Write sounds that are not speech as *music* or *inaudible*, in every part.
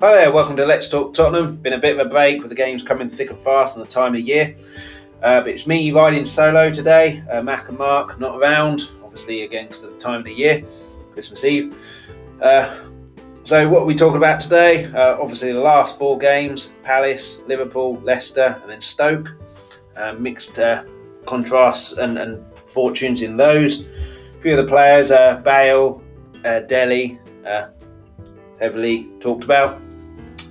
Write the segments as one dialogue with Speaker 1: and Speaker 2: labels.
Speaker 1: Hi there, welcome to Let's Talk Tottenham. Been a bit of a break with the games coming thick and fast and the time of year. Uh, but it's me riding solo today. Uh, Mac and Mark not around, obviously against the time of the year, Christmas Eve. Uh, so what are we talking about today? Uh, obviously the last four games: Palace, Liverpool, Leicester, and then Stoke. Uh, mixed uh, contrasts and, and, fortunes in those. A few of the players: Bale, Dele, heavily talked about.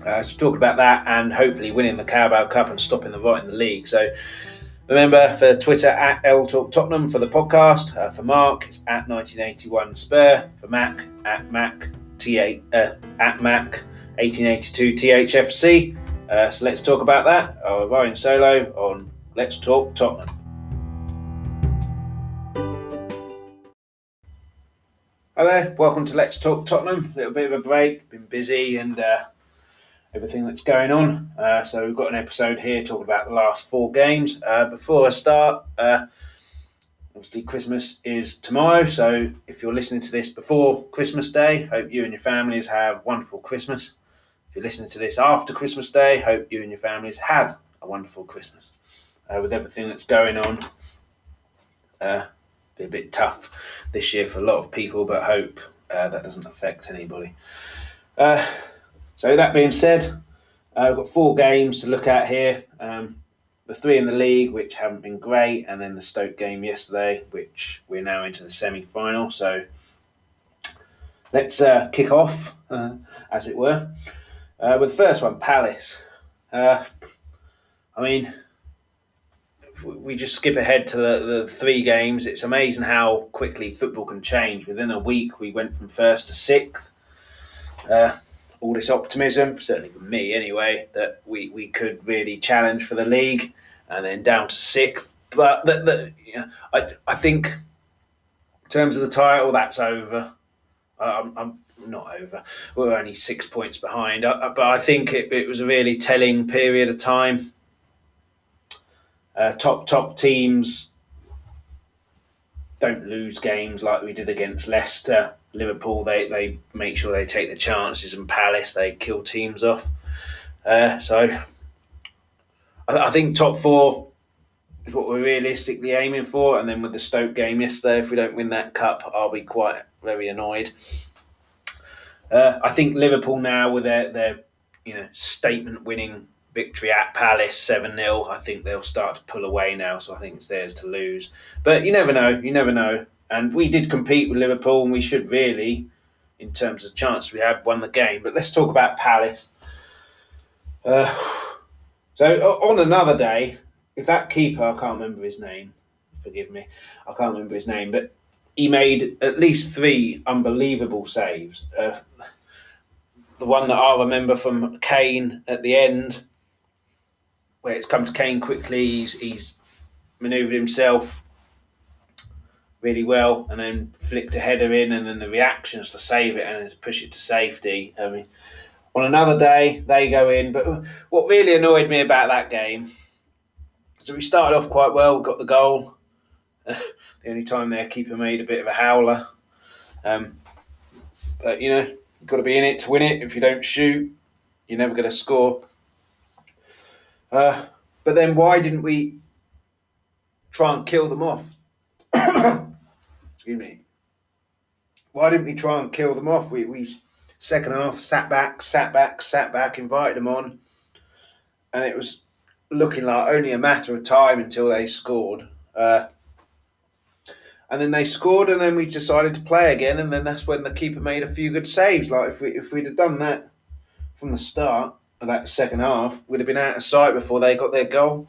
Speaker 1: Uh, so talk about that and hopefully winning the Carabao Cup and stopping the rot in the league. So remember for Twitter at L Talk Tottenham for the podcast. Uh, for Mark, it's at 1981 Spur. For Mac, at Mac T8 uh, at Mac 1882 THFC. Uh, so let's talk about that. Uh, Ryan Solo on Let's Talk Tottenham. Hi there, welcome to Let's Talk Tottenham. A little bit of a break, been busy and uh, everything that's going on. Uh, so we've got an episode here talking about the last four games. Uh, before I start, uh, obviously Christmas is tomorrow, so if you're listening to this before Christmas Day, hope you and your families have a wonderful Christmas. If you're listening to this after Christmas Day, hope you and your families had a wonderful Christmas. Uh, with everything that's going on, uh, be a bit tough this year for a lot of people, but hope uh, that doesn't affect anybody. Uh, so that being said, uh, I've got four games to look at here. Um, the three in the league, which haven't been great, and then the Stoke game yesterday, which we're now into the semi-final. So let's uh, kick off, uh, as it were, uh, with the first one, Palace. Uh, I mean, we just skip ahead to the, the three games. It's amazing how quickly football can change. Within a week, we went from first to sixth. All this optimism, certainly for me anyway, that we, we could really challenge for the league and then down to sixth. But the, the, you know, I, I think in terms of the title, that's over. I'm, I'm not over. We're only six points behind. but I think it, it was a really telling period of time. Uh, top top teams don't lose games like we did against Leicester. Liverpool, they, they make sure they take the chances, and Palace, they kill teams off. Uh, so I, I, think top four is what we're realistically aiming for. And then with the Stoke game yesterday, if we don't win that cup, I'll be quite very annoyed. Uh, I think Liverpool now with their, their you know statement winning victory at Palace 7 0, I think they'll start to pull away now. So I think it's theirs to lose. But you never know. You never know. And we did compete with Liverpool, and we should really, in terms of chance we had, won the game. But let's talk about Palace. Uh, so on another day, if that keeper, I can't remember his name, forgive me, I can't remember his name, but he made at least three unbelievable saves. Uh, the one that I remember from Kane at the end, where it's come to Kane quickly, he's, he's manoeuvred himself really well and then flicked a header in and then the reactions to save it and to push it to safety. I mean, on another day, they go in. But what really annoyed me about that game is we started off quite well, got the goal. *laughs* the only time their keeper made a bit of a howler. Um, but, you know, you've got to be in it to win it. If you don't shoot, you're never going to score. Uh, but then why didn't we try and kill them off? Excuse me. Why didn't we try and kill them off? We, we second half sat back, sat back, sat back, invited them on, and it was looking like only a matter of time until they scored. Uh, and then they scored, and then we decided to play again, and then that's when the keeper made a few good saves. Like if we if we'd have done that from the start of that second half, we'd have been out of sight before they got their goal.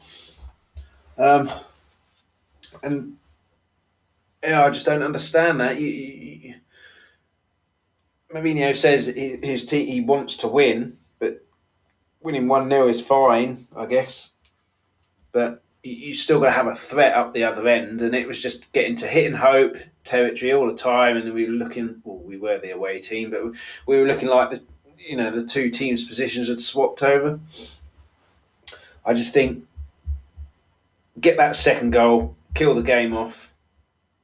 Speaker 1: Um, and yeah, I just don't understand that. You, you, Mourinho says his he wants to win, but winning one 0 is fine, I guess. But you still got to have a threat up the other end, and it was just getting to hit and hope territory all the time, and we were looking. Well, we were the away team, but we were looking like the you know the two teams' positions had swapped over. I just think get that second goal, kill the game off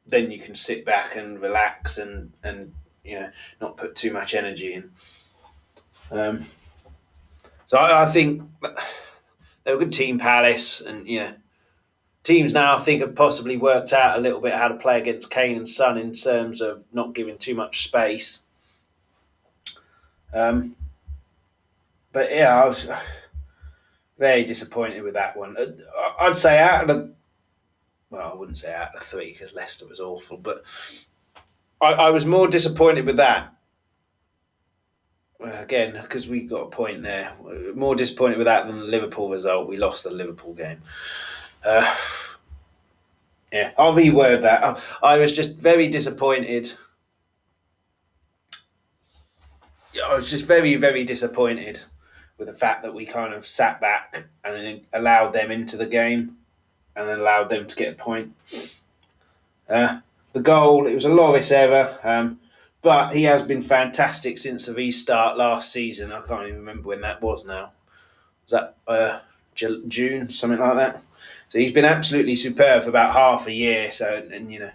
Speaker 1: then you can sit back and relax and and you know not put too much energy in. Um, So I, I think they were a good team, Palace, and you know, teams now I think have possibly worked out a little bit how to play against Kane and Son in terms of not giving too much space. Um, but yeah, I was very disappointed with that one. I'd say out of the, well, I wouldn't say out of three because Leicester was awful, but I, I was more disappointed with that. Again, because we got a point there. More disappointed with that than the Liverpool result. We lost the Liverpool game. Uh, yeah, I'll reword that. I, was just very disappointed. I was just very, very disappointed with the fact that we kind of sat back and allowed them into the game and then allowed them to get a point. Uh, the goal, it was a Lloris error, um, but he has been fantastic since the restart last season. I can't even remember when that was now. Was that uh, June, something like that? So he's been absolutely superb for about half a year. So, and, and you know,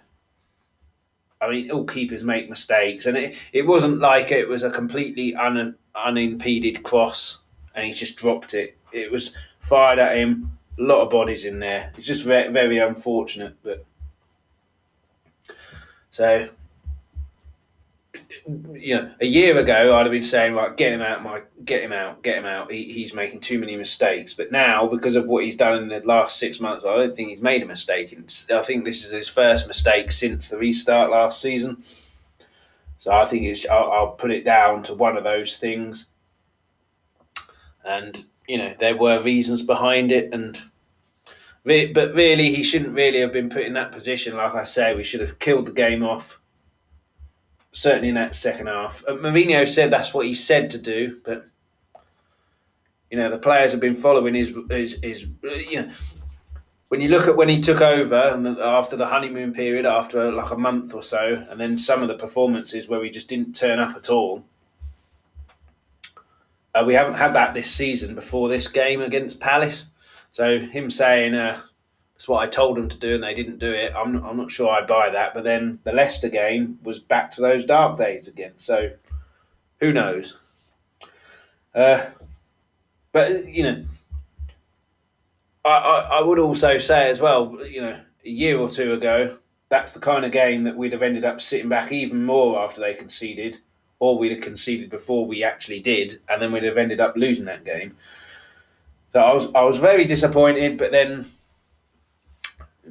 Speaker 1: I mean, all keepers make mistakes, and it, it wasn't like it was a completely un, unimpeded cross and he just dropped it. It was fired at him. A lot of bodies in there. It's just very, very unfortunate, but so you know, a year ago I'd have been saying, right, get him out, Mike, get him out, get him out. He, he's making too many mistakes. But now, because of what he's done in the last six months, I don't think he's made a mistake. I think this is his first mistake since the restart last season. So I think it's, I'll, I'll put it down to one of those things. And you know there were reasons behind it, and but really he shouldn't really have been put in that position. Like I say, we should have killed the game off certainly in that second half. Uh, Mourinho said that's what he said to do, but you know the players have been following his his, his you know when you look at when he took over and the, after the honeymoon period, after like a month or so, and then some of the performances where we just didn't turn up at all. Uh, we haven't had that this season before this game against Palace. So him saying, uh, it's what I told them to do and they didn't do it. I'm not, I'm not sure I buy that. But then the Leicester game was back to those dark days again. So who knows? Uh, but you know, I, I, I would also say as well, you know, a year or two ago, that's the kind of game that we'd have ended up sitting back even more after they conceded, or we'd have conceded before we actually did, and then we'd have ended up losing that game. So I was I was very disappointed, but then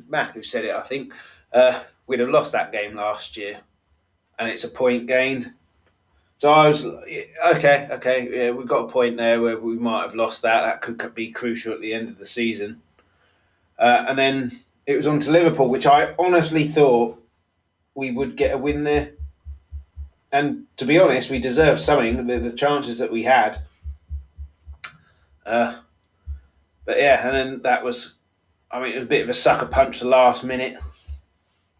Speaker 1: Mac who said it, I think. Uh, we'd have lost that game last year, and it's a point gained. So I was okay, okay, yeah, we got a point there where we might have lost that. That could be crucial at the end of the season. Uh, and then it was on to Liverpool, which I honestly thought we would get a win there. And to be honest, we deserved something. The, the chances that we had. Uh, but yeah, and then that was I mean, it was a bit of a sucker punch the last minute.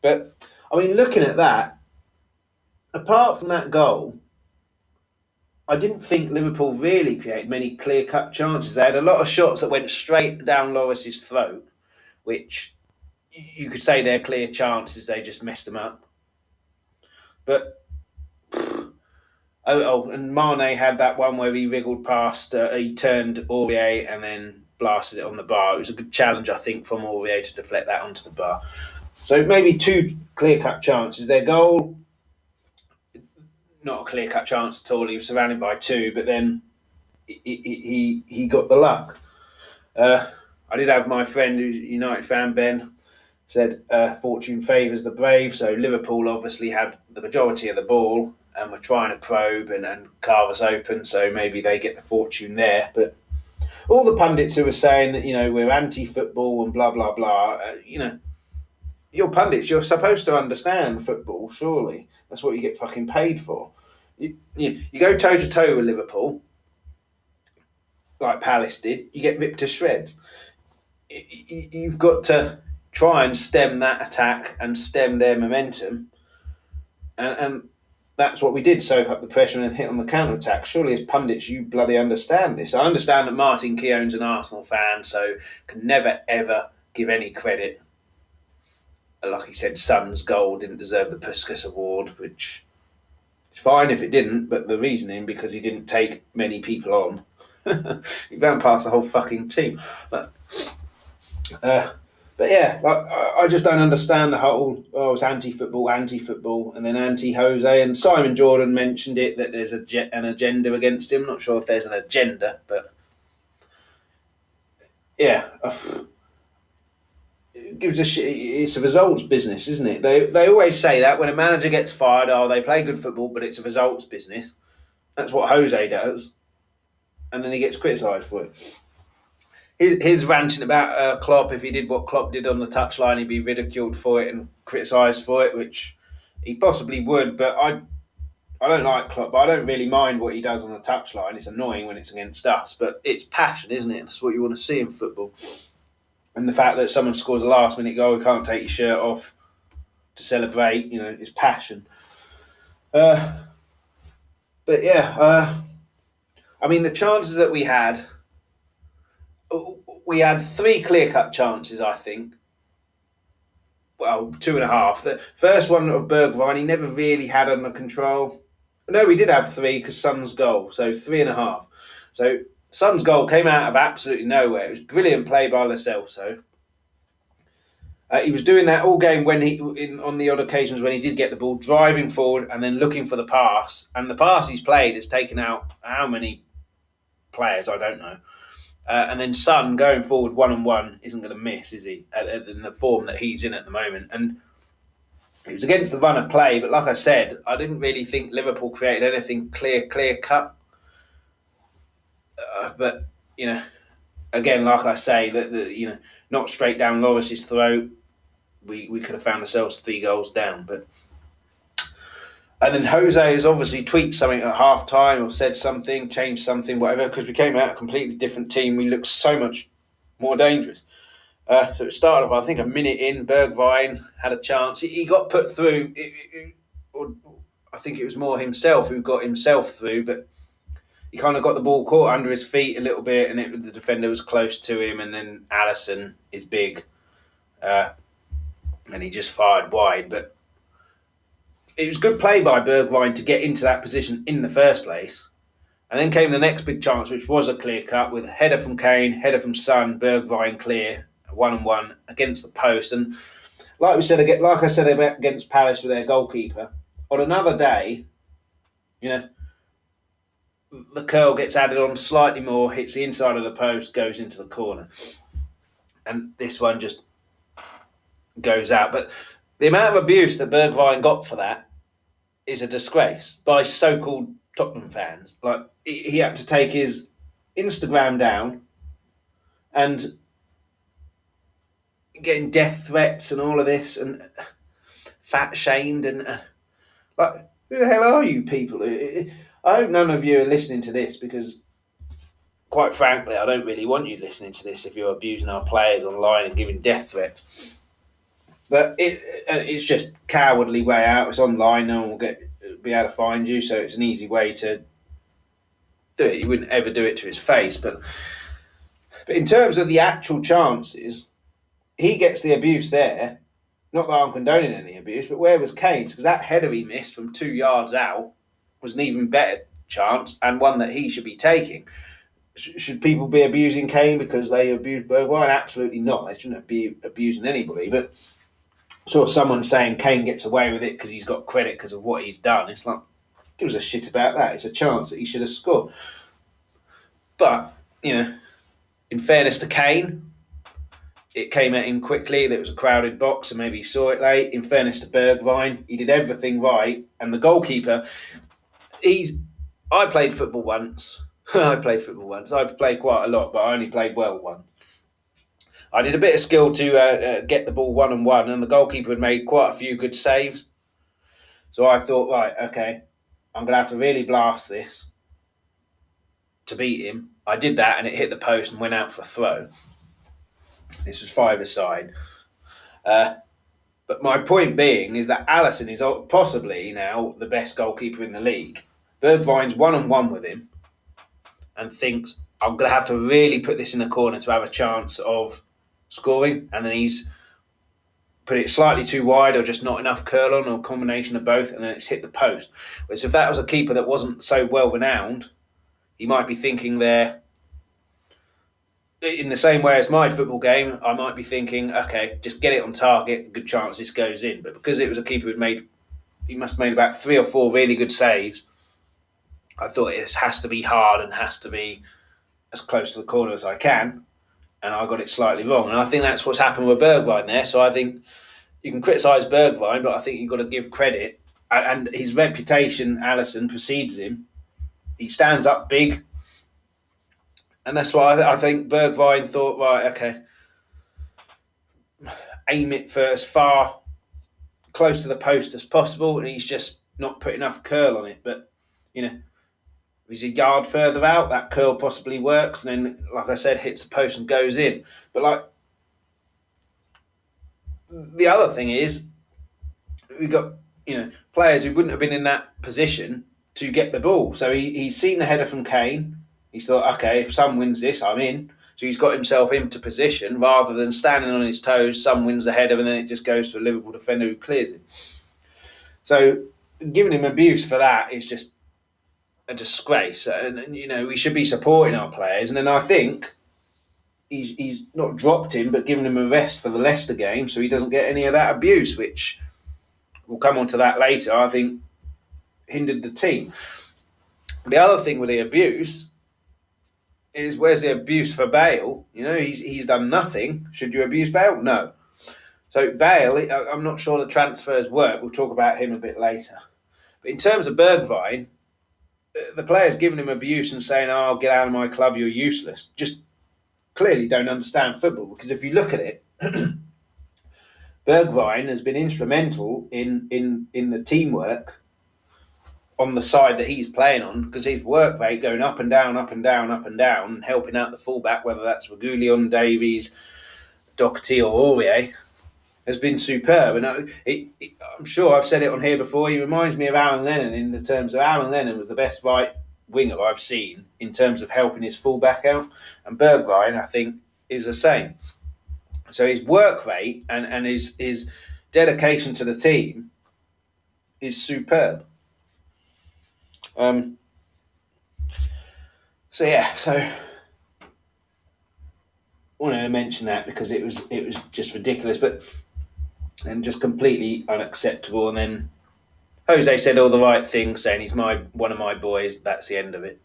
Speaker 1: But, I mean, looking at that, apart from that goal, I didn't think Liverpool really created many clear cut chances. They had a lot of shots that went straight down Lloris's throat, which you could say they're clear chances, they just messed them up. But, oh, oh and Mane had that one where he wriggled past, uh, he turned Aurier and then blasted it on the bar. It was a good challenge, I think, from Aurier to deflect that onto the bar. So maybe two clear cut chances. Their goal, not a clear cut chance at all. He was surrounded by two, but then he he, he got the luck. Uh, I did have my friend who's a United fan, Ben, said uh, fortune favours the brave. So Liverpool obviously had the majority of the ball and were trying to probe and, and carve us open. So maybe they get the fortune there. But all the pundits who were saying that you know we're anti-football and blah blah blah, uh, you know, you're pundits. You're supposed to understand football. Surely that's what you get fucking paid for. You, you, you go toe to toe with Liverpool, like Palace did. You get ripped to shreds. You've got to try and stem that attack and stem their momentum, and, and that's what we did soak up the pressure and hit on the counter attack. Surely, as pundits, you bloody understand this. I understand that Martin Keown's an Arsenal fan, so can never ever give any credit. Like he said, Son's goal didn't deserve the Puskas Award, which is fine if it didn't, but the reasoning because he didn't take many people on. *laughs* he ran past the whole fucking team. But, uh, but yeah, like, I, just don't understand the whole oh it's anti-football, anti-football, and then anti-Jose. And Simon Jordan mentioned it that there's a an agenda against him. Not sure if there's an agenda, but yeah, uh, it gives a shit. It's a results business, isn't it? They they always say that when a manager gets fired, oh they play good football, but it's a results business. That's what Jose does, and then he gets criticised for it his, ranting about uh, Klopp, if he did what Klopp did on the touchline, he'd be ridiculed for it and criticised for it, which he possibly would. But I, I don't like Klopp, but I don't really mind what he does on the touchline. It's annoying when it's against us, but it's passion, isn't it? That's what you want to see in football. And the fact that someone scores a last minute goal, you can't take your shirt off to celebrate, you know, it's passion. Uh, but yeah, uh, I mean, the chances that we had we had three clear cut chances, I think. Well, two and a half. The first one of Bergwijn, he never really had under control. No, we did have three because Son's goal, so three and a half. So Son's goal came out of absolutely nowhere. It was brilliant play by Lo Celso. Uh, he was doing that all game when he, in, on the odd occasions when he did get the ball, driving forward and then looking for the pass. And the pass he's played has taken out how many players? I don't know. Uh, and then Son going forward one on one isn't going to miss, is he? At, at, in the form that he's in at the moment, and it was against the run of play. But like I said, I didn't really think Liverpool created anything clear, clear cut. Uh, but you know, again, like I say, that you know, not straight down Lloris's throat. We we could have found ourselves three goals down, but and then Jose has obviously tweaked something at half time or said something, changed something, whatever, because we came out a completely different team. We looked so much more dangerous. Uh, so it started off, I think, a minute in. Bergwijn had a chance. He, he got put through, it, it, or I think it was more himself who got himself through, but he kind of got the ball caught under his feet a little bit, and it, the defender was close to him, and then Alisson is big, uh, and he just fired wide. But it was good play by Bergwijn to get into that position in the first place. And then came the next big chance, which was a clear cut with header from Kane, header from Son, Bergwijn clear, one on one against the post. And like we said, like I said against Palace with their goalkeeper, on another day, you know, the curl gets added on slightly more, hits the inside of the post, goes into the corner. And this one just goes out. But the amount of abuse that Bergwijn got for that is a disgrace by so-called Tottenham fans. Like he had to take his Instagram down and getting death threats and all of this and fat shamed and uh, like who the hell are you people? I hope none of you are listening to this because quite frankly, I don't really want you listening to this if you're abusing our players online and giving death threats. But it uh, it's just cowardly way out. It's online. No one will get be able to find you, so it's an easy way to do it. You wouldn't ever do it to his face, but but in terms of the actual chances, he gets the abuse there. Not that I'm condoning any abuse, but where was Kane's? Because that header he missed from two yards out was an even better chance and one that he should be taking. Should people be abusing Kane because they abused Bergwijn? Absolutely not. They shouldn't be abusing anybody. But saw someone saying Kane gets away with it because he's got credit because of what he's done. It's like, gives a shit about that. It's a chance that he should have scored. But, you know, in fairness to Kane, it came at him quickly. There was a crowded box, and maybe he saw it late. In fairness to Bergwijn, he did everything right. And the goalkeeper, he's. I played football once. *laughs* I played football once. I played quite a lot, but I only played well once. I did a bit of skill to uh, uh, get the ball one on one, and the goalkeeper had made quite a few good saves. So I thought, right, okay, I'm going to have to really blast this to beat him. I did that, and it hit the post and went out for a throw. This was five aside. Uh, but my point being is that Alisson is possibly now the best goalkeeper in the league. Bergwijn's one on one with him and thinks, I'm going to have to really put this in the corner to have a chance of scoring, and then he's put it slightly too wide or just not enough curl on or combination of both, and then it's hit the post. Whereas if that was a keeper that wasn't so well renowned, he might be thinking there, in the same way as my football game, I might be thinking, okay, just get it on target, good chance this goes in. But because it was a keeper who made, he must have made about three or four really good saves. I thought it has to be hard and has to be as close to the corner as I can, and I got it slightly wrong. And I think that's what's happened with Bergwijn there. So I think you can criticise Bergwijn, but I think you've got to give credit. And his reputation, Alisson, precedes him. He stands up big and that's why I, th- I think Bergwijn thought, right, okay, aim it for as far close to the post as possible, and he's just not put enough curl on it. But you know, he's a yard further out, that curl possibly works, and then, like I said, hits the post and goes in. But like the other thing is, we've got you know players who wouldn't have been in that position to get the ball. So he, he's seen the header from Kane He's thought, okay, if Son wins this, I'm in. So he's got himself into position rather than standing on his toes. Son wins the header, and then it just goes to a Liverpool defender who clears it. So giving him abuse for that is just a disgrace. And, and you know we should be supporting our players. And then I think he's he's not dropped him, but given him a rest for the Leicester game, so he doesn't get any of that abuse, which we'll come on to that later. I think hindered the team. The other thing with the abuse is where's the abuse for Bale? You know, he's he's done nothing. Should you abuse Bale? No. So Bale, I'm not sure the transfers work. We'll talk about him a bit later. But in terms of Bergwijn, uh, the players giving him abuse and saying, "Oh, get out of my club, you're useless," just clearly don't understand football. Because if you look at it, *clears throat* Bergwijn has been instrumental in in in the teamwork on the side that he's playing on because his work rate going up and down, up and down, up and down, helping out the fullback, whether that's Reguilon, Davies, Doherty, or Aurier, has been superb. And I, it, it, I'm sure I've said it on here before. He reminds me of Aaron Lennon in the terms of Aaron Lennon was the best right winger I've seen in terms of helping his fullback out, and Bergwijn I think is the same. So his work rate and, and his his dedication to the team is superb. Um, so yeah, so wanted to mention that because it was it was just ridiculous, but and just completely unacceptable. And then Jose said all the right things, saying he's my one of my boys. That's the end of it.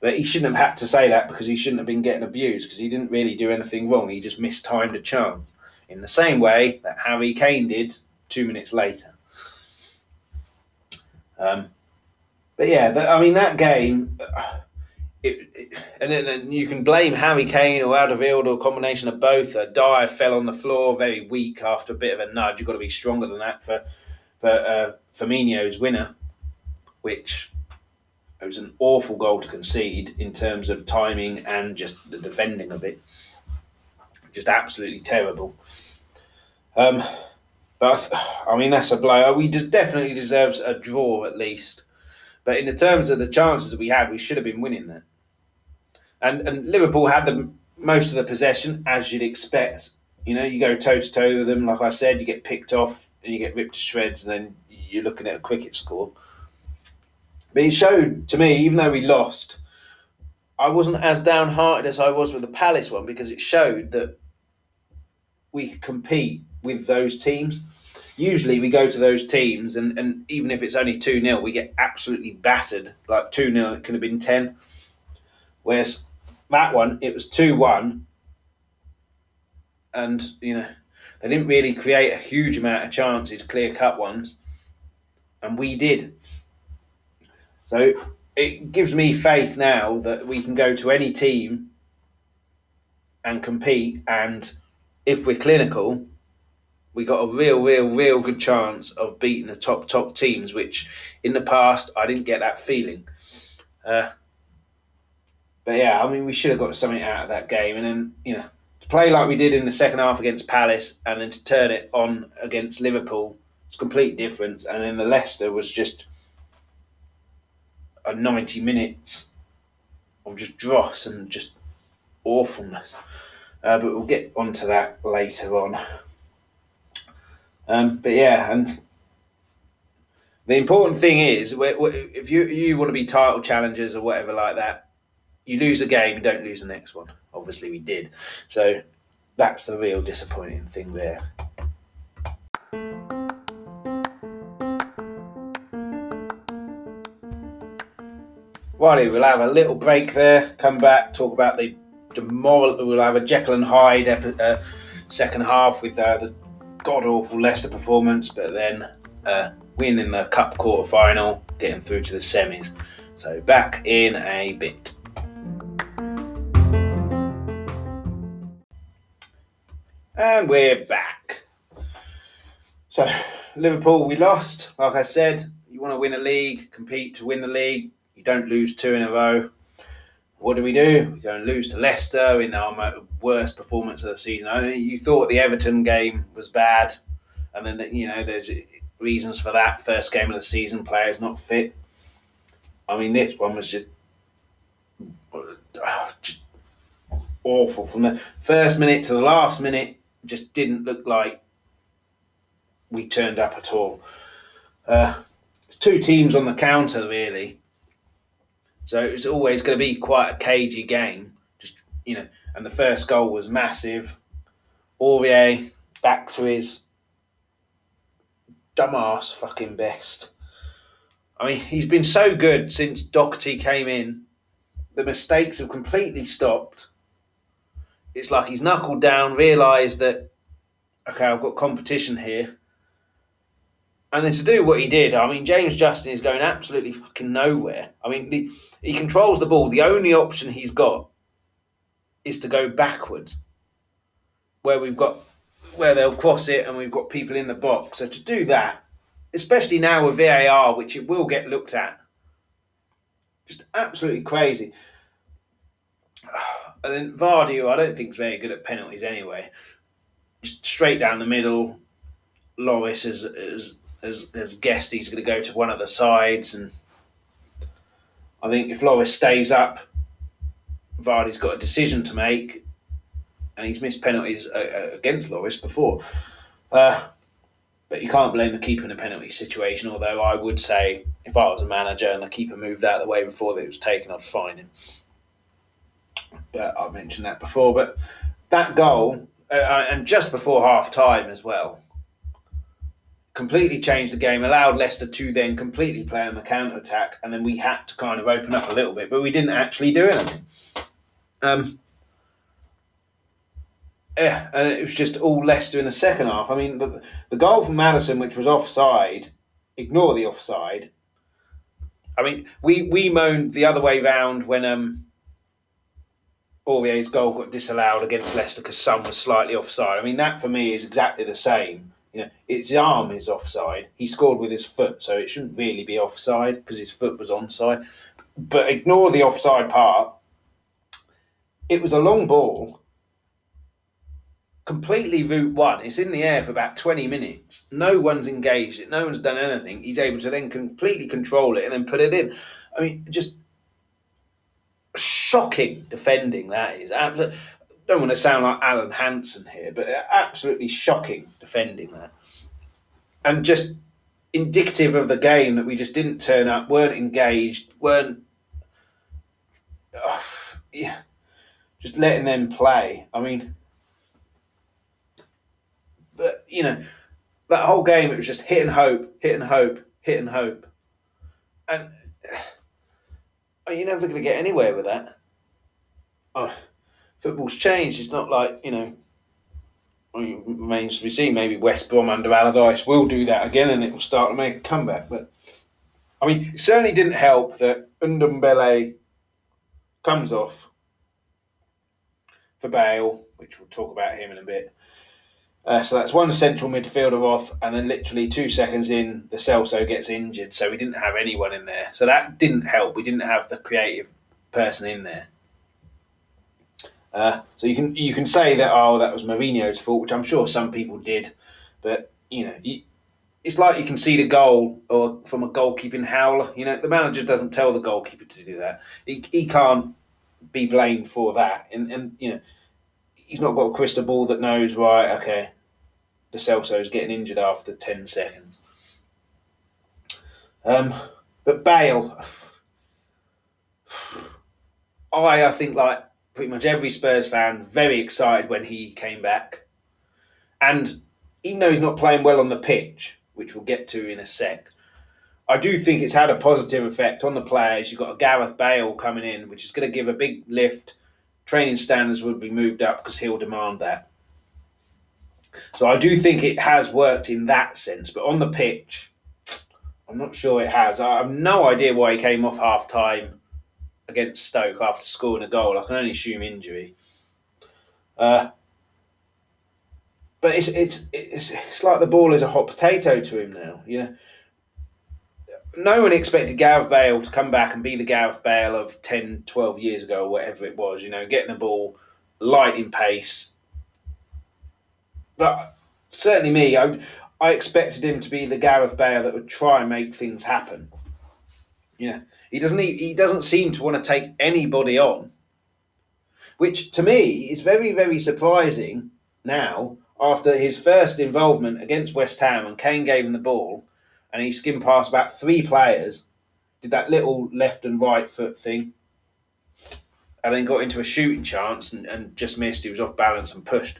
Speaker 1: But he shouldn't have had to say that because he shouldn't have been getting abused because he didn't really do anything wrong. He just mistimed a chance in the same way that Harry Kane did two minutes later. Um, but yeah, but I mean that game, it, it, and then and you can blame Harry Kane or Alderweireld or a combination of both. Uh, Dier fell on the floor very weak after a bit of a nudge. You've got to be stronger than that for for uh, Firmino's winner, which was an awful goal to concede in terms of timing and just the defending of it. Just absolutely terrible. Um, but I mean that's a blow. We just definitely deserves a draw at least. But in the terms of the chances that we had, we should have been winning that. And and Liverpool had the most of the possession, as you'd expect. You know, you go toe to toe with them. Like I said, you get picked off and you get ripped to shreds, and then you're looking at a cricket score. But it showed to me, even though we lost, I wasn't as downhearted as I was with the Palace one because it showed that we could compete with those teams usually we go to those teams and, and even if it's only 2 0, we get absolutely battered. Like 2 0, it could have been 10. Whereas that one, it was 2 1. And, you know, they didn't really create a huge amount of chances, clear cut ones. And we did. So it gives me faith now that we can go to any team and compete. And if we're clinical, we got a real, real, real good chance of beating the top, top teams, which in the past I didn't get that feeling. Uh, but yeah, I mean, we should have got something out of that game. And then, you know, to play like we did in the second half against Palace and then to turn it on against Liverpool, it's complete difference. And then the Leicester was just a 90 minutes of just dross and just awfulness. Uh, but we'll get onto that later on. Um, but yeah, and the important thing is, if you you want to be title challengers or whatever like that, you lose a game, you don't lose the next one. Obviously, we did. So that's the real disappointing thing there. Righty, we'll have a little break there. Come back, talk about the demoral. We'll have a Jekyll and Hyde epi- uh, second half with uh, the god awful Leicester performance, but then uh, win in the cup quarter final, getting through to the semis. So back in a bit. And we're back. So Liverpool, we lost. Like I said, you want to win a league, compete to win the league. You don't lose two in a row. What do we do? We go and lose to Leicester in our worst performance of the season. I mean, you thought the Everton game was bad, and then you know there's reasons for that. First game of the season, players not fit. I mean, this one was just just awful from the first minute to the last minute. Just didn't look like we turned up at all. Uh, two teams on the counter, really. So it was always going to be quite a cagey game. Just you know, and the first goal was massive. Aurier back to his dumbass fucking best. I mean, he's been so good since Doherty came in. The mistakes have completely stopped. It's like he's knuckled down, realised that, okay, I've got competition here. And then to do what he did, I mean, James Justin is going absolutely fucking nowhere. I mean, the, he controls the ball. The only option he's got is to go backwards, where we've got where they'll cross it and we've got people in the box. So to do that, especially now with VAR, which it will get looked at, just absolutely crazy. *sighs* And then Vardy, who I don't think is very good at penalties anyway, just straight down the middle. Lloris has, has, has, has guessed he's going to go to one of the sides, and I think if Lloris stays up, Vardy's got a decision to make, and he's missed penalties uh, uh, against Lloris before. Uh, but you can't blame the keeper in a penalty situation. Although I would say, if I was a manager and the keeper moved out of the way before it was taken, I'd fine him. But I mentioned that before. But that goal, uh, uh, and just before half time as well, completely changed the game, allowed Leicester to then completely play on the counter attack, and then we had to kind of open up a little bit, but we didn't actually do anything. Um, yeah, and it was just all Leicester in the second half. I mean, the, the goal from Maddison, which was offside, ignore the offside. I mean, we, we moaned the other way round when um, Aurier's goal got disallowed against Leicester because Son was slightly offside. I mean, that for me is exactly the same. You know, his arm is offside. He scored with his foot, so it shouldn't really be offside because his foot was onside. But ignore the offside part. It was a long ball completely route one. It's in the air for about 20 minutes. No one's engaged it. No one's done anything. He's able to then completely control it and then put it in. I mean, just shocking defending that is. Don't want to sound like Alan Hansen here, but absolutely shocking defending that. And just indicative of the game that we just didn't turn up, weren't engaged, weren't. Oh, yeah, just letting them play. I mean, but you know, that whole game it was just hit and hope, hit and hope, hit and hope, and oh, *sighs* you're never going to get anywhere with that. Oh, football's changed. It's not like you know. I mean, remains to be seen. Maybe West Brom under Allardyce will do that again, and it will start to make a comeback. But I mean, it certainly didn't help that Ndombele comes off for Bale, which we'll talk about him in a bit. Uh, so that's one central midfielder off, and then literally two seconds in, Lo Celso gets injured. So we didn't have anyone in there. So that didn't help. We didn't have the creative person in there. Uh, so you can you can say that oh that was Mourinho's fault, which I'm sure some people did, but you know you, it's like you can see the goal or from a goalkeeping howler. You know the manager doesn't tell the goalkeeper to do that. He, he can't be blamed for that, and and you know he's not got a crystal ball that knows right. Okay, Lo Celso's getting injured after 10 seconds. Um, but Bale, *sighs* I, I think, like pretty much every Spurs fan, very excited when he came back. And even though he's not playing well on the pitch, which we'll get to in a sec, I do think it's had a positive effect on the players. You've got a Gareth Bale coming in, which is going to give a big lift. Training standards will be moved up because he'll demand that. So I do think it has worked in that sense, but on the pitch, I'm not sure it has. I have no idea why he came off half time against Stoke after scoring a goal. I can only assume injury. Uh, but it's, it's it's it's like the ball is a hot potato to him now. You know, no one expected Gareth Bale to come back and be the Gareth Bale of 10, 12 years ago, or whatever it was. You know, getting the ball light in pace. But certainly me, I I expected him to be the Gareth Bale that would try and make things happen. Know, he doesn't he doesn't seem to want to take anybody on, which to me is very very surprising now after his first involvement against West Ham and Kane gave him the ball and he skimmed past about three players, did that little left and right foot thing, and then got into a shooting chance and, and just missed. He was off balance and pushed.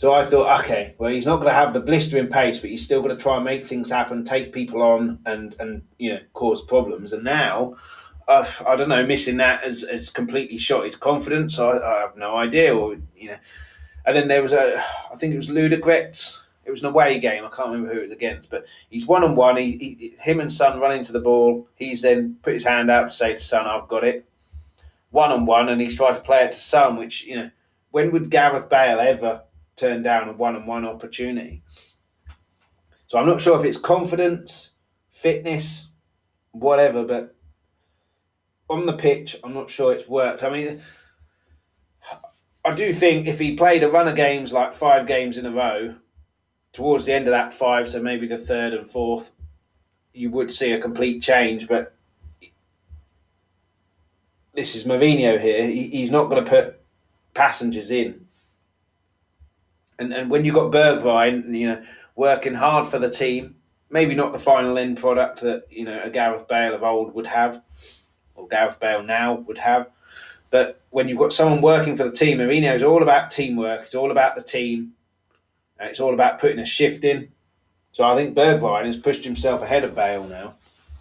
Speaker 1: So I thought, okay, well, he's not going to have the blistering pace, but he's still going to try and make things happen, take people on, and and you know cause problems. And now, uh, I don't know, missing that has, has completely shot his confidence. I, I have no idea, or you know. And then there was a, I think it was Ludogorets. It was an away game. I can't remember who it was against, but he's one on one. He, him and Son run into the ball. He's then put his hand out to say to Son, "I've got it." One on one, and he's tried to play it to Son, which you know, when would Gareth Bale ever? Turn down a one on one opportunity. So I'm not sure if it's confidence, fitness, whatever, but on the pitch, I'm not sure it's worked. I mean, I do think if he played a run of games like five games in a row, towards the end of that five, so maybe the third and fourth, you would see a complete change. But this is Mourinho here. He's not going to put passengers in and and when you've got Bergwijn, you know, working hard for the team, maybe not the final end product that you know a Gareth Bale of old would have, or Gareth Bale now would have. But when you've got someone working for the team, Mourinho is all about teamwork. It's all about the team. It's all about putting a shift in. So I think Bergwijn has pushed himself ahead of Bale now.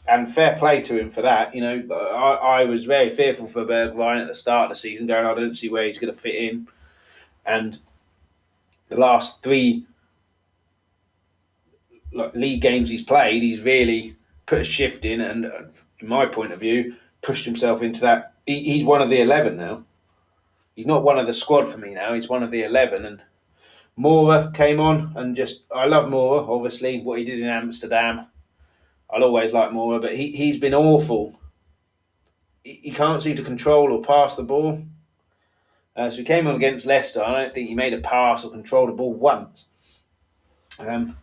Speaker 1: And fair play to him for that. You know, I, I was very fearful for Bergwijn at the start of the season, going, I don't see where he's going to fit in. And the last three like league games he's played, he's really put a shift in, and uh, in my point of view, pushed himself into that. He, he's one of the eleven now. He's not one of the squad for me now. He's one of the eleven, and Moura came on, and just I love Moura, Obviously, what he did in Amsterdam, I'll always like Moura, but he he's been awful. He, he can't seem to control or pass the ball. Uh, so he came on against Leicester. I don't think he made a pass or controlled a ball once. Um,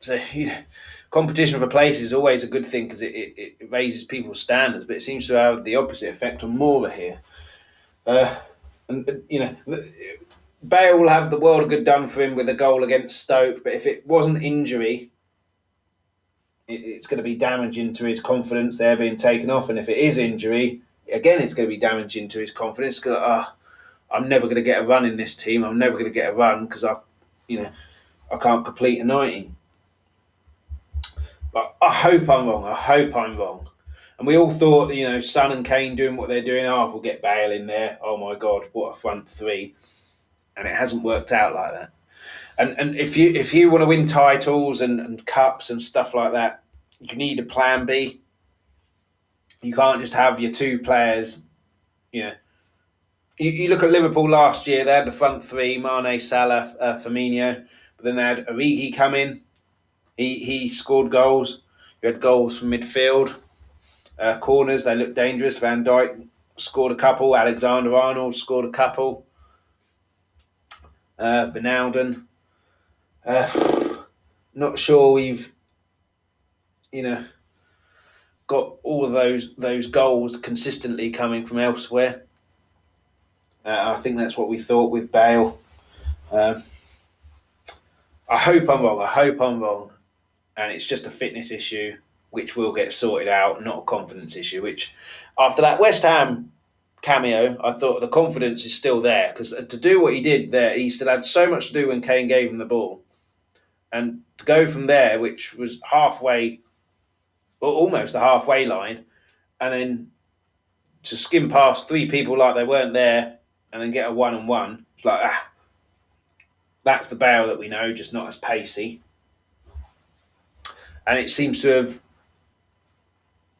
Speaker 1: so you know, competition for places is always a good thing because it, it, it, raises people's standards, but it seems to have the opposite effect on Moura here. Uh, and you know, Bale will have the world of good done for him with a goal against Stoke, but if it wasn't injury, it, it's going to be damaging to his confidence there being taken off, and if it is injury, again, it's going to be damaging to his confidence. Because oh, uh, I'm never going to get a run in this team. I'm never going to get a run because I, you know, I can't complete a ninety. But I hope I'm wrong. I hope I'm wrong. And we all thought, you know, Son and Kane doing what they're doing. Oh, we'll get Bale in there. Oh my God, what a front three! And it hasn't worked out like that. And and if you if you want to win titles and, and cups and stuff like that, you need a plan B you can't just have your two players. You know, you, you look at Liverpool last year; they had the front three: Mane, Salah, uh, Firmino. But then they had Origi come in. He he scored goals. You had goals from midfield, uh, corners. They looked dangerous. Van Dijk scored a couple. Alexander Arnold scored a couple. Uh, Wijnaldum. Uh, *sighs* not sure we've, you know, got all those those goals consistently coming from elsewhere. Uh, I think that's what we thought with Bale. Um, I hope I'm wrong. I hope I'm wrong, and it's just a fitness issue. which will get sorted out, not a confidence issue. Which after that West Ham cameo, I thought the confidence is still there because to do what he did there, he still had so much to do when Kane gave him the ball, and to go from there, which was halfway, or almost the halfway line, and then to skim past three people like they weren't there, and then get a one on one. It's like ah, that's the Bale that we know, just not as pacey. And it seems to have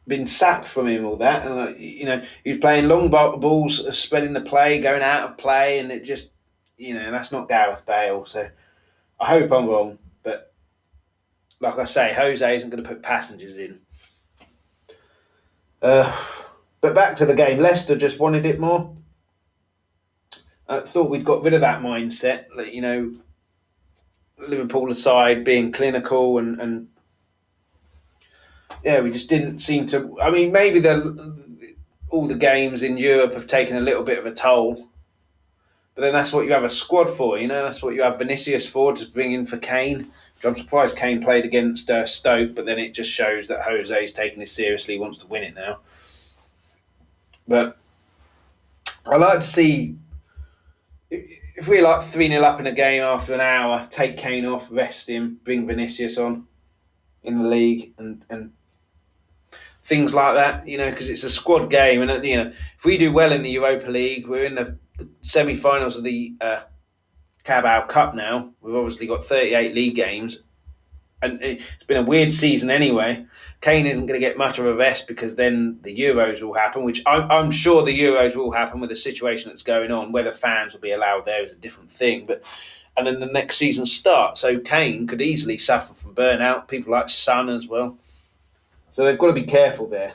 Speaker 1: been sapped from him all that, and like, you know he's playing long balls, uh, spreading the play, going out of play, and it just you know that's not Gareth Bale. So I hope I'm wrong, but like I say, Jose isn't going to put passengers in. Uh, but back to the game, Leicester just wanted it more. I thought we'd got rid of that mindset, you know, Liverpool aside, being clinical and, and yeah, we just didn't seem to. I mean, maybe the all the games in Europe have taken a little bit of a toll, but then that's what you have a squad for. You know, that's what you have Vinicius for to bring in for Kane. I'm surprised Kane played against uh, Stoke, but then it just shows that Jose is taking this seriously, wants to win it now. But I like to see if we're like 3 0 up in a game after an hour, take Kane off, rest him, bring Vinicius on in the league, and, and things like that, you know, because it's a squad game. And, you know, if we do well in the Europa League, we're in the semi finals of the uh, Carabao Cup now. We've obviously got 38 league games. And it's been a weird season anyway. Kane isn't going to get much of a rest because then the Euros will happen, which I'm, I'm sure the Euros will happen with the situation that's going on. Whether fans will be allowed there is a different thing. But and then the next season starts, so Kane could easily suffer from burnout. People like Son as well. So they've got to be careful there.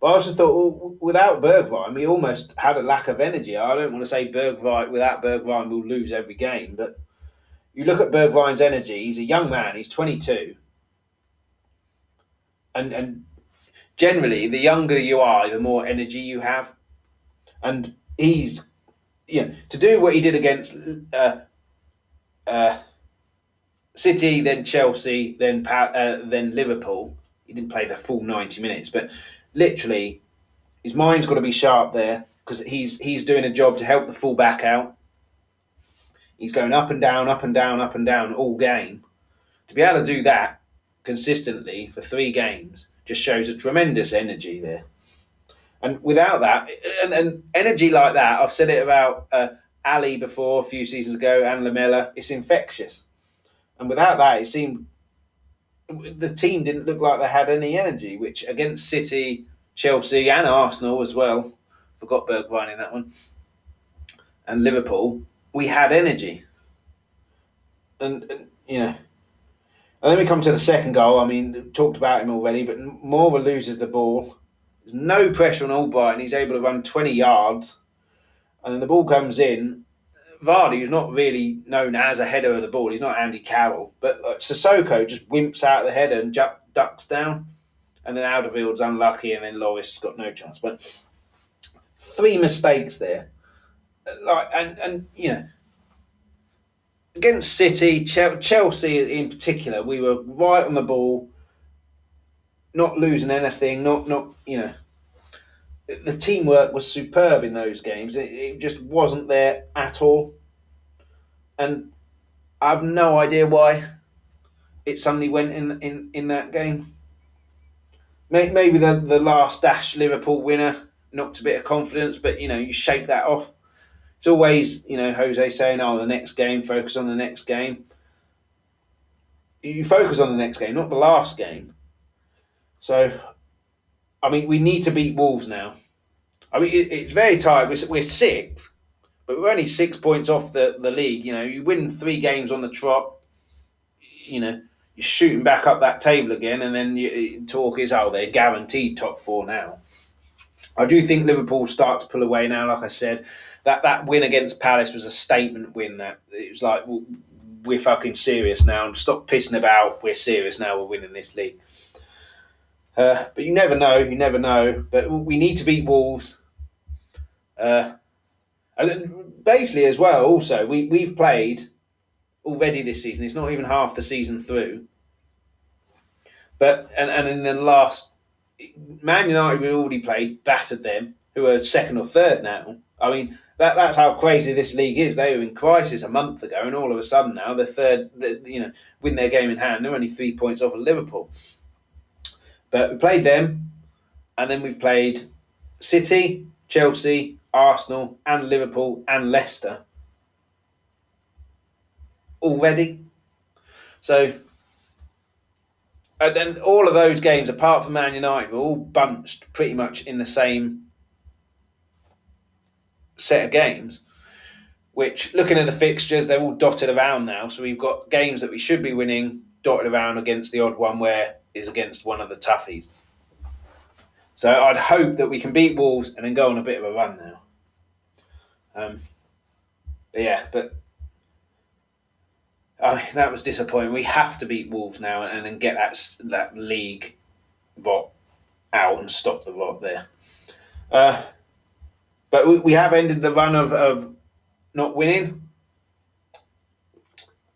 Speaker 1: But I also thought, well, without Bergwijn, we almost had a lack of energy. I don't want to say Bergwijn, without Bergwijn, we'll lose every game. But you look at Bergwijn's energy, he's a young man, he's 22. And, and generally, the younger you are, the more energy you have. And he's, you know, to do what he did against uh, uh, City, then Chelsea, then uh, then Liverpool he didn't play the full 90 minutes, but literally his mind's got to be sharp there because he's he's doing a job to help the full back out. He's going up and down, up and down, up and down all game. To be able to do that consistently for three games just shows a tremendous energy there. And without that, and, and energy like that, I've said it about uh, Alli before a few seasons ago and Lamela, it's infectious. And without that, it seemed the team didn't look like they had any energy, which against City, Chelsea, and Arsenal as well, forgot Bergwijn in that one, and Liverpool, we had energy. And, and you know, and then we come to the second goal. I mean, talked about him already, but Moura loses the ball. There's no pressure on Albrighton, and He's able to run 20 yards. And then the ball comes in, Vardy, who's not really known as a header of the ball, he's not Andy Carroll, but like, Sissoko just wimps out of the header and ducks down, and then Alderweireld's unlucky, and then Lloris got no chance. But three mistakes there, like and and you know against City, Chelsea in particular, we were right on the ball, not losing anything, not not you know the teamwork was superb in those games. It, it, just wasn't there at all. And I have no idea why it suddenly went in in, in that game. Maybe the, the last dash Liverpool winner knocked a bit of confidence, but you know, you shake that off. It's always, you know, Jose saying, oh, the next game, focus on the next game. You focus on the next game, not the last game. So I mean, we need to beat Wolves now. I mean, it, it's very tight. We're, we're sixth, but we're only six points off the, the league. You know, you win three games on the trot, you know, you're shooting back up that table again, and then you, talk is, oh, they're guaranteed top four now. I do think Liverpool start to pull away now. Like I said, that that win against Palace was a statement win. That it was like we're fucking serious now, and stop pissing about. We're serious now. We're winning this league. Uh, but you never know. You never know. But we need to beat Wolves. Uh, and basically, as well, also we we've played already this season. It's not even half the season through. But and, and in the last, Man United we already played battered them, who are second or third now. I mean that that's how crazy this league is. They were in crisis a month ago, and all of a sudden now they're third. They're, you know, win their game in hand. They're only three points off of Liverpool. But we played them, and then we've played City, Chelsea, Arsenal, and Liverpool and Leicester already. So, and then all of those games, apart from Man United, were all bunched pretty much in the same set of games. Which, looking at the fixtures, they're all dotted around now. So we've got games that we should be winning dotted around against the odd one where is against one of the toughies. So I'd hope that we can beat Wolves and then go on a bit of a run now. Um, but yeah, but I mean, that was disappointing. We have to beat Wolves now and then get that that league rot out and stop the rot there. Uh, but we, we have ended the run of, of not winning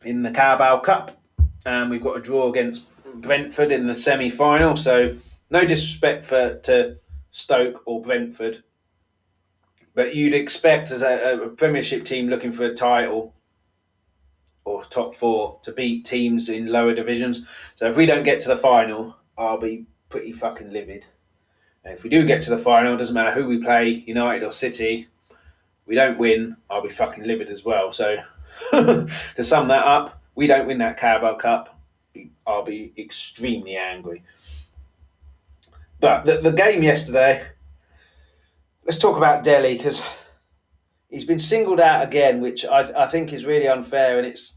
Speaker 1: in the Carabao Cup, and we've got a draw against Brentford in the semi final. So no disrespect for to Stoke or Brentford, but you'd expect as a, a Premiership team looking for a title or top four to beat teams in lower divisions. So if we don't get to the final, I'll be pretty fucking livid. And if we do get to the final, it doesn't matter who we play, United or City, we don't win, I'll be fucking livid as well. So *laughs* to sum that up, we don't win that Carabao Cup, I'll be extremely angry. But the, the game yesterday, let's talk about Dele because he's been singled out again, which I, I think is really unfair, and it's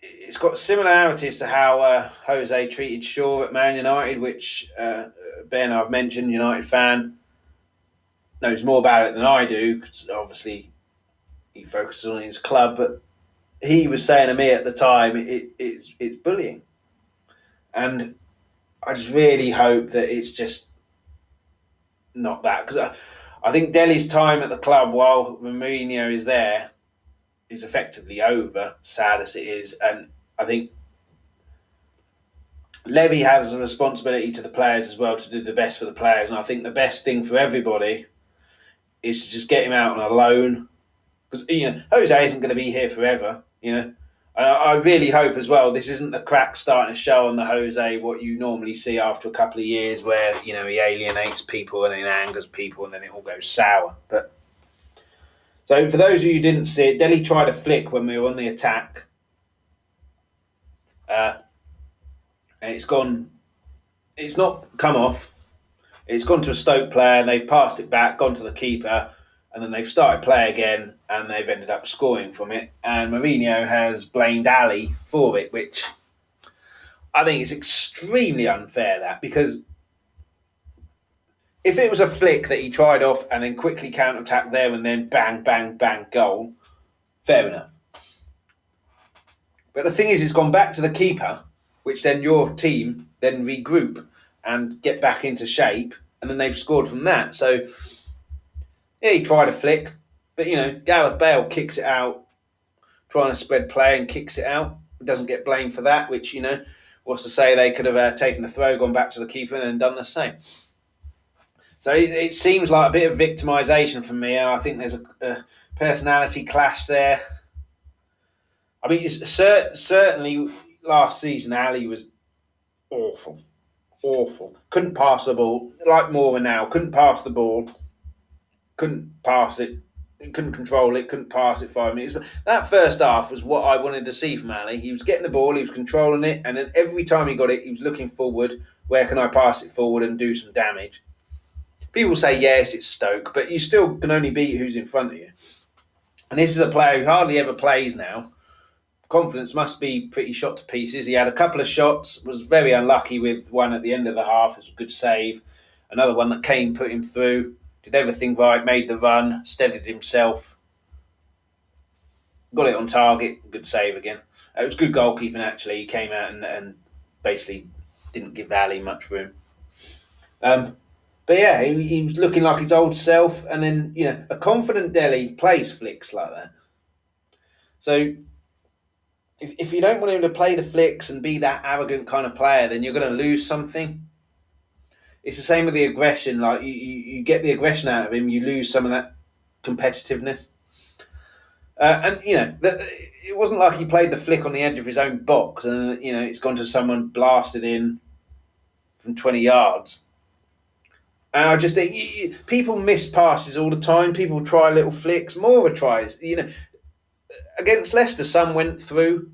Speaker 1: it's got similarities to how uh, Jose treated Shaw at Man United, which uh, Ben I've mentioned, United fan, knows more about it than I do because obviously he focuses on his club, but he was saying to me at the time, it, it's it's bullying, and I just really hope that it's just not that because I, I think Dele's time at the club while Mourinho is there is effectively over. Sad as it is, and I think Levy has a responsibility to the players as well to do the best for the players, and I think the best thing for everybody is to just get him out on a loan because you know Jose isn't going to be here forever. You know, I really hope as well this isn't the crack starting to show on the Jose what you normally see after a couple of years where you know he alienates people and then angers people and then it all goes sour. But so for those of you who didn't see it, Dele tried a flick when we were on the attack, uh, and it's gone. It's not come off. It's gone to a Stoke player and they've passed it back, gone to the keeper and then they've started play again and they've ended up scoring from it. And Mourinho has blamed Alli for it, which I think is extremely unfair. That because if it was a flick that he tried off and then quickly counter attack there and then bang, bang, bang, goal, fair enough. But the thing is, it's gone back to the keeper, which then your team then regroup and get back into shape, and then they've scored from that. So yeah, he tried a flick, but you know, Gareth Bale kicks it out, trying to spread play and kicks it out. Doesn't get blamed for that, which you know, was to say they could have uh, taken the throw, gone back to the keeper, and done the same. So it, it seems like a bit of victimisation from me. and I think there's a, a personality clash there. I mean, cert, certainly last season, Alli was awful, awful. Couldn't pass the ball like Moura now. Couldn't pass the ball couldn't pass it, couldn't control it, couldn't pass it five minutes. But that first half was what I wanted to see from Alli. He was getting the ball, he was controlling it, and then every time he got it, he was looking forward. Where can I pass it forward and do some damage? People say yes, it's Stoke, but you still can only beat who's in front of you. And this is a player who hardly ever plays now. Confidence must be pretty shot to pieces. He had a couple of shots, was very unlucky with one at the end of the half. It was a good save. Another one that Kane put him through did everything right, made the run, steadied himself, got it on target, good save again. It was good goalkeeping actually. He came out and, and basically didn't give Alli much room. Um, but yeah, he, he, was looking like his old self, and then you know a confident Dele plays flicks like that. So if, if you don't want him to play the flicks and be that arrogant kind of player, then you're going to lose something. It's the same with the aggression. Like you, you, you get the aggression out of him, you lose some of that competitiveness. Uh, and you know, the, it wasn't like he played the flick on the edge of his own box, and you know, it's gone to someone blasted in from twenty yards. And I just think you, you, people miss passes all the time. People try little flicks. Moura tries. You know, against Leicester, some went through,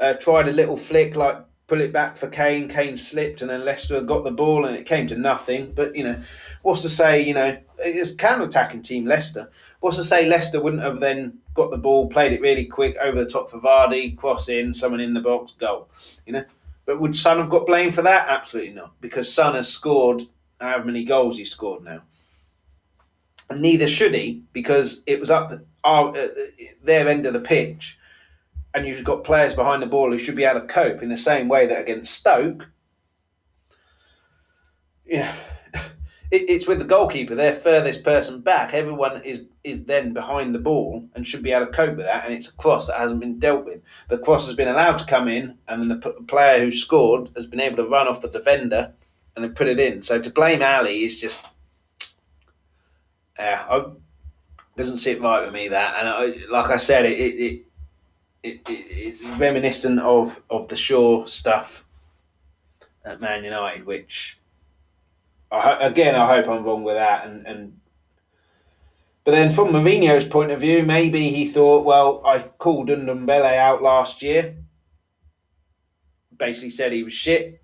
Speaker 1: uh, tried a little flick like pull it back for Kane. Kane slipped, and then Leicester got the ball, and it came to nothing. But you know, what's to say? You know, it's counter-attacking team Leicester. What's to say Leicester wouldn't have then got the ball, played it really quick over the top for Vardy, cross in, someone in the box, goal. You know, but would Son have got blamed for that? Absolutely not, because Son has scored however many goals he scored now. And neither should he, because it was up the, our, uh, their end of the pitch and you've got players behind the ball who should be able to cope in the same way that against Stoke, yeah, *laughs* it, it's with the goalkeeper, their furthest person back. Everyone is is then behind the ball and should be able to cope with that. And it's a cross that hasn't been dealt with. The cross has been allowed to come in, and then the player who scored has been able to run off the defender and then put it in. So to blame Alli is just, yeah, uh, doesn't sit right with me that. And I, like I said, it, it it, it, it's reminiscent of, of the Shaw stuff at Man United, which I, again I hope I'm wrong with that. And, and but then from Mourinho's point of view, maybe he thought, well, I called Ndombele out last year, basically said he was shit,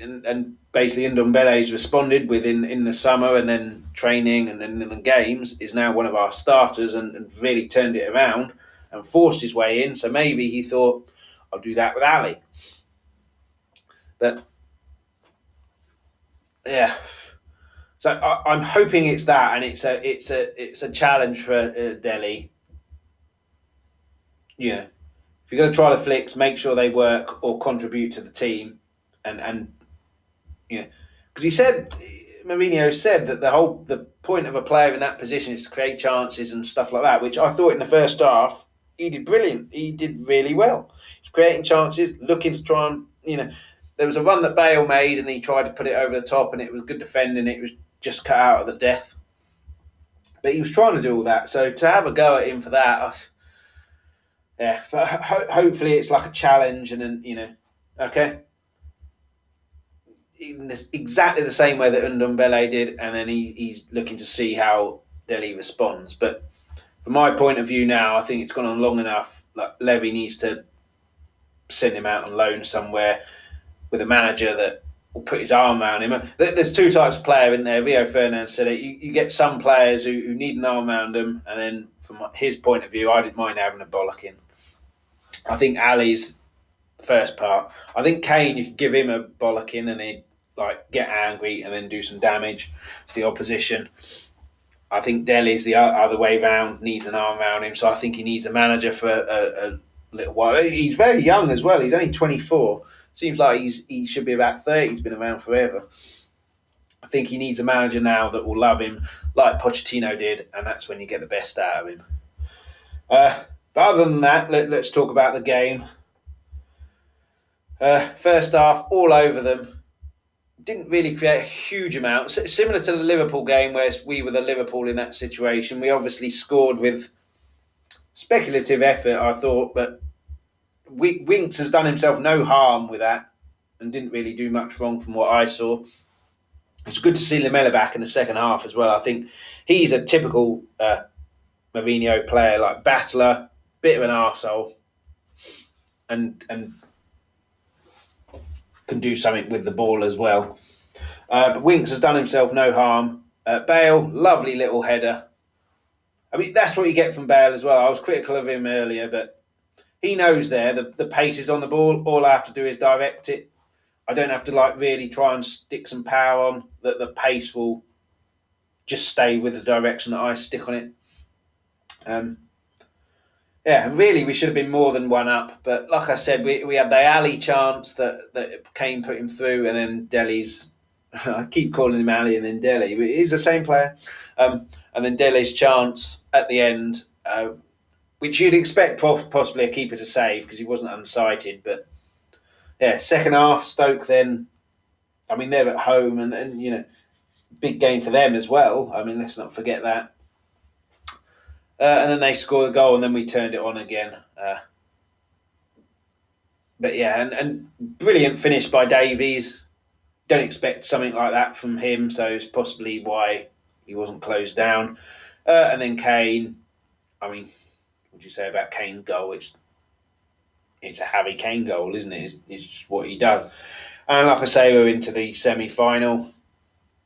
Speaker 1: and, and basically Ndombele's responded within in the summer and then training and then in the games is now one of our starters and, and really turned it around and forced his way in. So maybe he thought, I'll do that with Alli. But yeah, so I, am hoping it's that, and it's a it's a it's a challenge for uh, Dele. Yeah, if you're going to try the flicks, make sure they work or contribute to the team, and and you know, because he said Mourinho said that the whole the point of a player in that position is to create chances and stuff like that, which I thought in the first half he did brilliant. He did really well. He's creating chances, looking to try and you know. There was a run that Bale made, and he tried to put it over the top, and it was good defending. It was just cut out of the death. But he was trying to do all that. So to have a go at him for that, I, yeah. *laughs* But ho- hopefully it's like a challenge, and then you know, okay. In this, exactly the same way that Ndombele did, and then he, he's looking to see how Dele responds. But from my point of view now, I think it's gone on long enough. Like Levy needs to send him out on loan somewhere with a manager that will put his arm around him. There's two types of player in there. Rio Ferdinand said it. You, you get some players who, who need an arm around them, and then from his point of view, I didn't mind having a bollocking. I think Ali's first part. I think Kane, you could give him a bollocking and he'd like get angry and then do some damage to the opposition. I think Dele's the other way round, needs an arm around him. So I think he needs a manager for a, a little while. He's very young as well. He's only 24. Seems like he's he should be about 30. He's been around forever. I think he needs a manager now that will love him like Pochettino did, and that's when you get the best out of him. Uh, but other than that, let, us talk about the game. Uh, first half, all over them didn't really create a huge amount. similar to the Liverpool game, where we were the Liverpool in that situation. We obviously scored with speculative effort, I thought, but Winks has done himself no harm with that and didn't really do much wrong from what I saw. It's good to see Lamela back in the second half as well. I think he's a typical uh, Mourinho player, like battler, bit of an arsehole, and and can do something with the ball as well. Uh, but Winks has done himself no harm. Uh, Bale, lovely little header. I mean, that's what you get from Bale as well. I was critical of him earlier, but he knows there the, the pace is on the ball. All I have to do is direct it. I don't have to like really try and stick some power on. That the pace will just stay with the direction that I stick on it. Um, yeah, really, we should have been more than one up. But like I said, we, we had the Alli chance that, that Kane put him through, and then Dele's. *laughs* I keep calling him Alli and then Dele. He's the same player. Um, and then Dele's chance at the end, uh, which you'd expect possibly a keeper to save because he wasn't unsighted. But yeah, second half, Stoke then, I mean, they're at home and, and you know, big game for them as well. I mean, let's not forget that. Uh, and then they scored a goal, and then we turned it on again. Uh, but yeah, and, and brilliant finish by Davies. Don't expect something like that from him, so it's possibly why he wasn't closed down. Uh, and then Kane, I mean, what do you say about Kane's goal? It's it's a Harry Kane goal, isn't it? It's, it's just what he does. And like I say, we're into the semi final.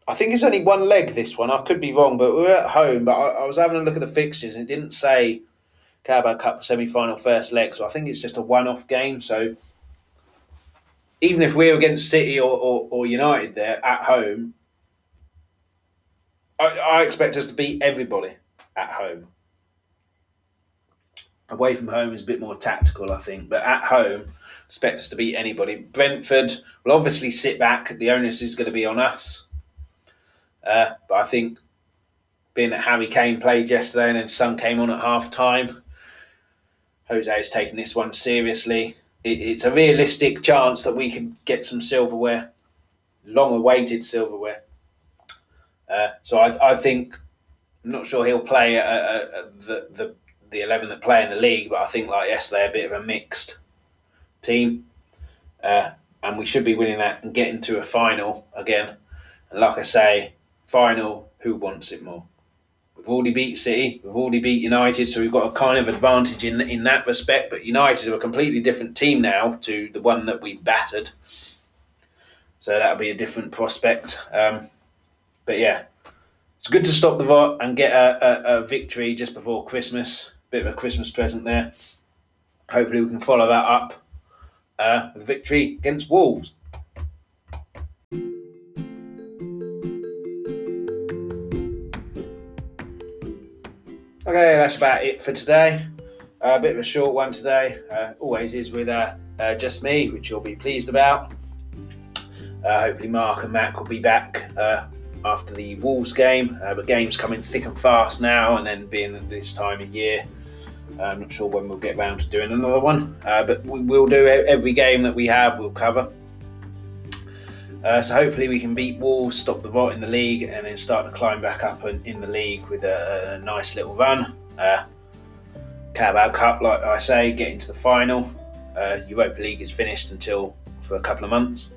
Speaker 1: I think it's only one leg this one. I could be wrong, but we're at home. But I, I was having a look at the fixtures and it didn't say Carabao Cup semi final first leg. So I think it's just a one off game. So even if we're against City or, or, or United there at home, I, I, expect us to beat everybody at home. Away from home is a bit more tactical, I think, but at home, expect us to beat anybody. Brentford will obviously sit back. The onus is going to be on us. Uh, but I think being that Harry Kane played yesterday and then Son came on at half time, Jose is taking this one seriously it, it's a realistic chance that we can get some silverware, long awaited silverware. Uh, so I, I think I'm not sure he'll play uh, uh, the the the eleven that play in the league, but I think like yesterday a bit of a mixed team, uh, and we should be winning that and getting to a final again. And like I say, final, who wants it more? We've already beat City, we've already beat United, so we've got a kind of advantage in in that respect. But United are a completely different team now to the one that we battered, so that'll be a different prospect. Um, but yeah, it's good to stop the vote and get a, a, a victory just before Christmas. Bit of a Christmas present there. Hopefully, we can follow that up uh, with a victory against Wolves. Okay, that's about it for today. Uh, a bit of a short one today. Uh, always is with uh, uh, just me, which you'll be pleased about. Uh, hopefully, Mark and Mac will be back uh, after the Wolves game. the game's coming thick and fast now, and then being at this time of year, I'm not sure when we'll get round to doing another one. but we will do every game that we have. We'll cover. Uh, so hopefully we can beat Wolves, stop the rot in the league, and then start to climb back up in, in the league with a, a nice little run. Uh, Carabao Cup, like I say, get into the final. Uh, Europa League is finished until for a couple of months,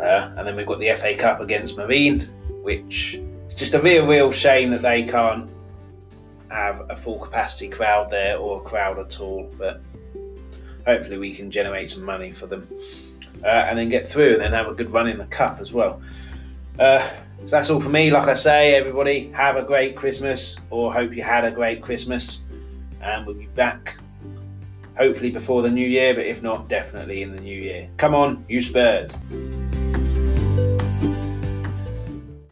Speaker 1: uh, and then we've got the FA Cup against Marine, which is just a real, real shame that they can't have a full capacity crowd there or a crowd at all. But hopefully we can generate some money for them uh, and then get through and then have a good run in the cup as well. Uh, so that's all for me. Like I say, everybody, have a great Christmas or hope you had a great Christmas. And we'll be back hopefully before the new year, but if not, definitely in the new year. Come on, you Spurs.